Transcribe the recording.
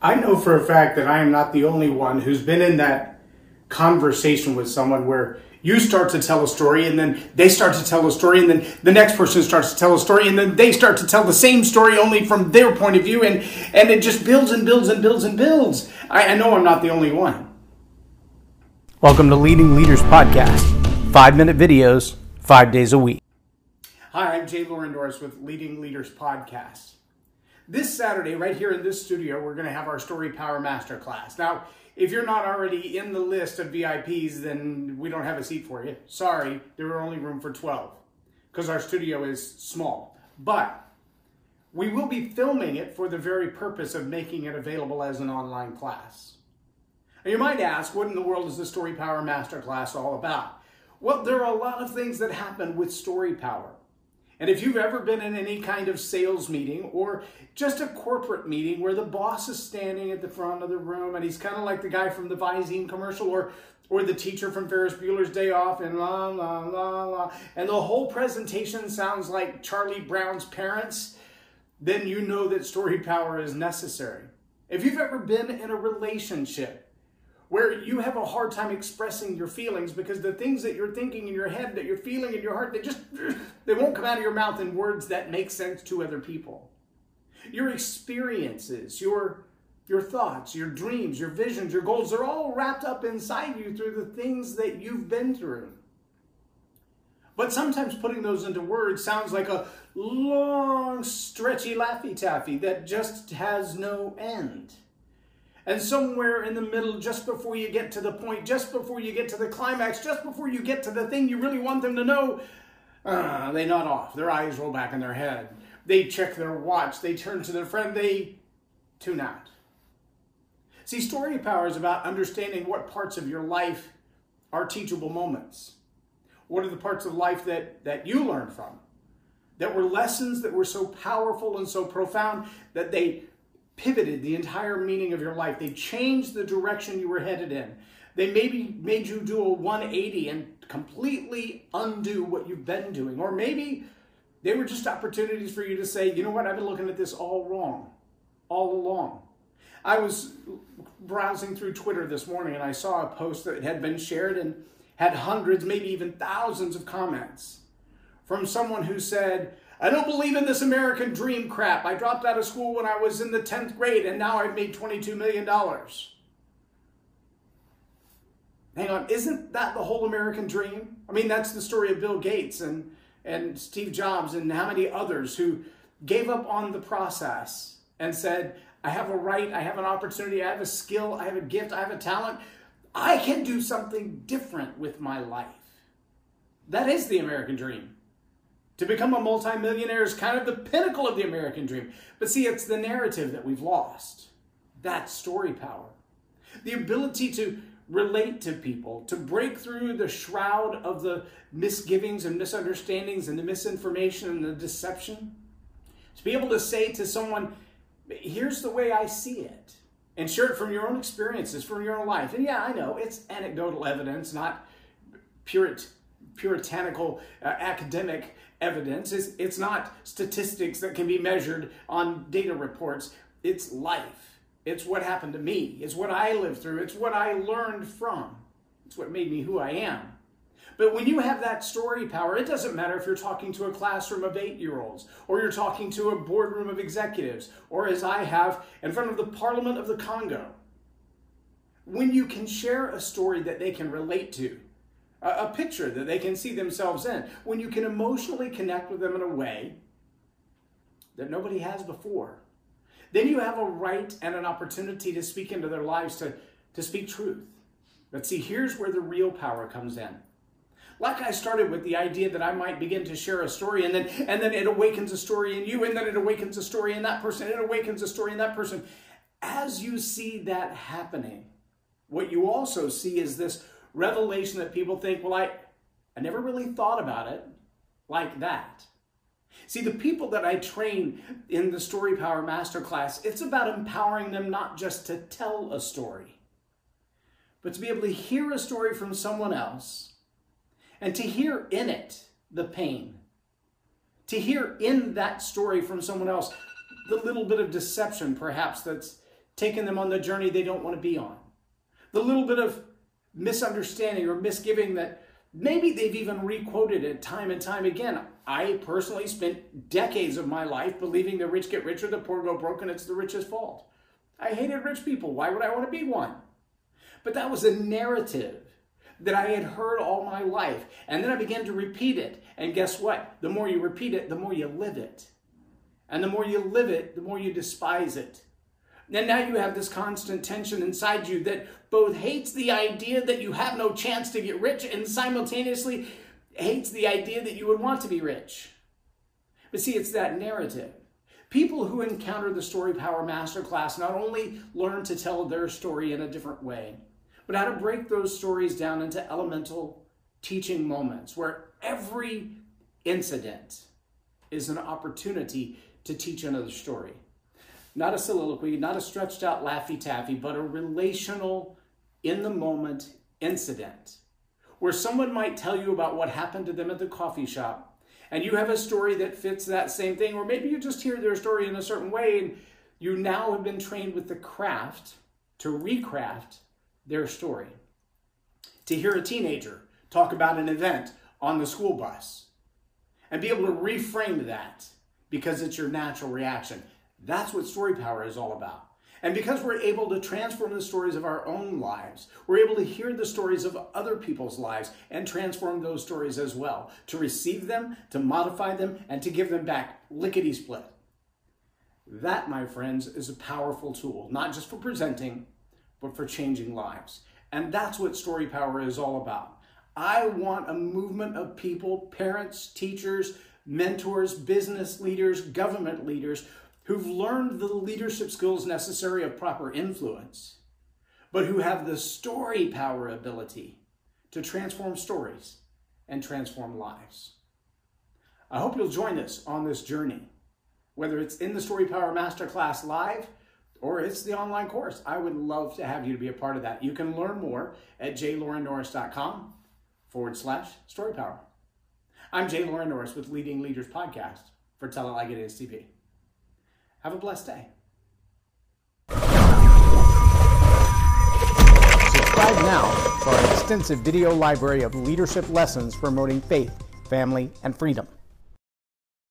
I know for a fact that I am not the only one who's been in that conversation with someone where you start to tell a story and then they start to tell a story and then the next person starts to tell a story and then they start to tell the same story only from their point of view and, and it just builds and builds and builds and builds. I, I know I'm not the only one. Welcome to Leading Leaders Podcast. Five minute videos, five days a week. Hi, I'm Jay Loren Norris with Leading Leaders Podcast. This Saturday, right here in this studio, we're going to have our Story Power Masterclass. Now, if you're not already in the list of VIPs, then we don't have a seat for you. Sorry, there are only room for 12 because our studio is small. But we will be filming it for the very purpose of making it available as an online class. And you might ask, what in the world is the Story Power Masterclass all about? Well, there are a lot of things that happen with Story Power. And if you've ever been in any kind of sales meeting or just a corporate meeting where the boss is standing at the front of the room and he's kind of like the guy from the Visine commercial or or the teacher from Ferris Bueller's Day Off and la la la la and the whole presentation sounds like Charlie Brown's parents, then you know that story power is necessary. If you've ever been in a relationship where you have a hard time expressing your feelings because the things that you're thinking in your head that you're feeling in your heart they just they won't come out of your mouth in words that make sense to other people. Your experiences your your thoughts your dreams your visions your goals they're all wrapped up inside you through the things that you've been through. But sometimes putting those into words sounds like a long stretchy laffy taffy that just has no end. And somewhere in the middle, just before you get to the point, just before you get to the climax, just before you get to the thing you really want them to know, uh, they nod off. Their eyes roll back in their head. They check their watch. They turn to their friend. They tune out. See, story power is about understanding what parts of your life are teachable moments. What are the parts of life that, that you learned from? That were lessons that were so powerful and so profound that they pivoted the entire meaning of your life. They changed the direction you were headed in. They maybe made you do a 180 and completely undo what you've been doing. Or maybe they were just opportunities for you to say, you know what, I've been looking at this all wrong, all along. I was browsing through Twitter this morning and I saw a post that had been shared and had hundreds, maybe even thousands of comments from someone who said, I don't believe in this American dream crap. I dropped out of school when I was in the 10th grade and now I've made $22 million. Hang on, isn't that the whole American dream? I mean, that's the story of Bill Gates and, and Steve Jobs and how many others who gave up on the process and said, I have a right, I have an opportunity, I have a skill, I have a gift, I have a talent. I can do something different with my life. That is the American dream. To become a multimillionaire is kind of the pinnacle of the American dream. But see, it's the narrative that we've lost. That's story power. The ability to relate to people, to break through the shroud of the misgivings and misunderstandings and the misinformation and the deception. To be able to say to someone, here's the way I see it. And share it from your own experiences, from your own life. And yeah, I know it's anecdotal evidence, not purit, puritanical uh, academic evidence. It's, it's not statistics that can be measured on data reports. It's life. It's what happened to me. It's what I lived through. It's what I learned from. It's what made me who I am. But when you have that story power, it doesn't matter if you're talking to a classroom of eight year olds, or you're talking to a boardroom of executives, or as I have in front of the Parliament of the Congo. When you can share a story that they can relate to, a, a picture that they can see themselves in. When you can emotionally connect with them in a way that nobody has before, then you have a right and an opportunity to speak into their lives, to, to speak truth. But see, here's where the real power comes in. Like I started with the idea that I might begin to share a story and then and then it awakens a story in you and then it awakens a story in that person, and it awakens a story in that person. As you see that happening, what you also see is this revelation that people think, well, I, I never really thought about it like that. See, the people that I train in the Story Power Masterclass, it's about empowering them not just to tell a story, but to be able to hear a story from someone else and to hear in it the pain. To hear in that story from someone else the little bit of deception, perhaps, that's taken them on the journey they don't want to be on. The little bit of misunderstanding or misgiving that maybe they've even requoted it time and time again. I personally spent decades of my life believing the rich get richer, the poor go broke, and it's the rich's fault. I hated rich people. Why would I want to be one? But that was a narrative that I had heard all my life. And then I began to repeat it. And guess what? The more you repeat it, the more you live it. And the more you live it, the more you despise it. And now you have this constant tension inside you that both hates the idea that you have no chance to get rich and simultaneously hates the idea that you would want to be rich. But see, it's that narrative. People who encounter the Story Power Masterclass not only learn to tell their story in a different way, but how to break those stories down into elemental teaching moments where every incident is an opportunity to teach another story. Not a soliloquy, not a stretched out Laffy Taffy, but a relational, in the moment incident where someone might tell you about what happened to them at the coffee shop and you have a story that fits that same thing, or maybe you just hear their story in a certain way and you now have been trained with the craft to recraft their story. To hear a teenager talk about an event on the school bus and be able to reframe that because it's your natural reaction. That's what story power is all about. And because we're able to transform the stories of our own lives, we're able to hear the stories of other people's lives and transform those stories as well, to receive them, to modify them, and to give them back lickety split. That, my friends, is a powerful tool, not just for presenting, but for changing lives. And that's what Story Power is all about. I want a movement of people, parents, teachers, mentors, business leaders, government leaders who've learned the leadership skills necessary of proper influence, but who have the story power ability to transform stories and transform lives. I hope you'll join us on this journey, whether it's in the Story Power Masterclass live or it's the online course. I would love to have you to be a part of that. You can learn more at jlorennorris.com forward slash story power. I'm Jay Loren Norris with Leading Leaders Podcast for Tell It Like It Is TV. Have a blessed day. Subscribe now for our extensive video library of leadership lessons promoting faith, family, and freedom.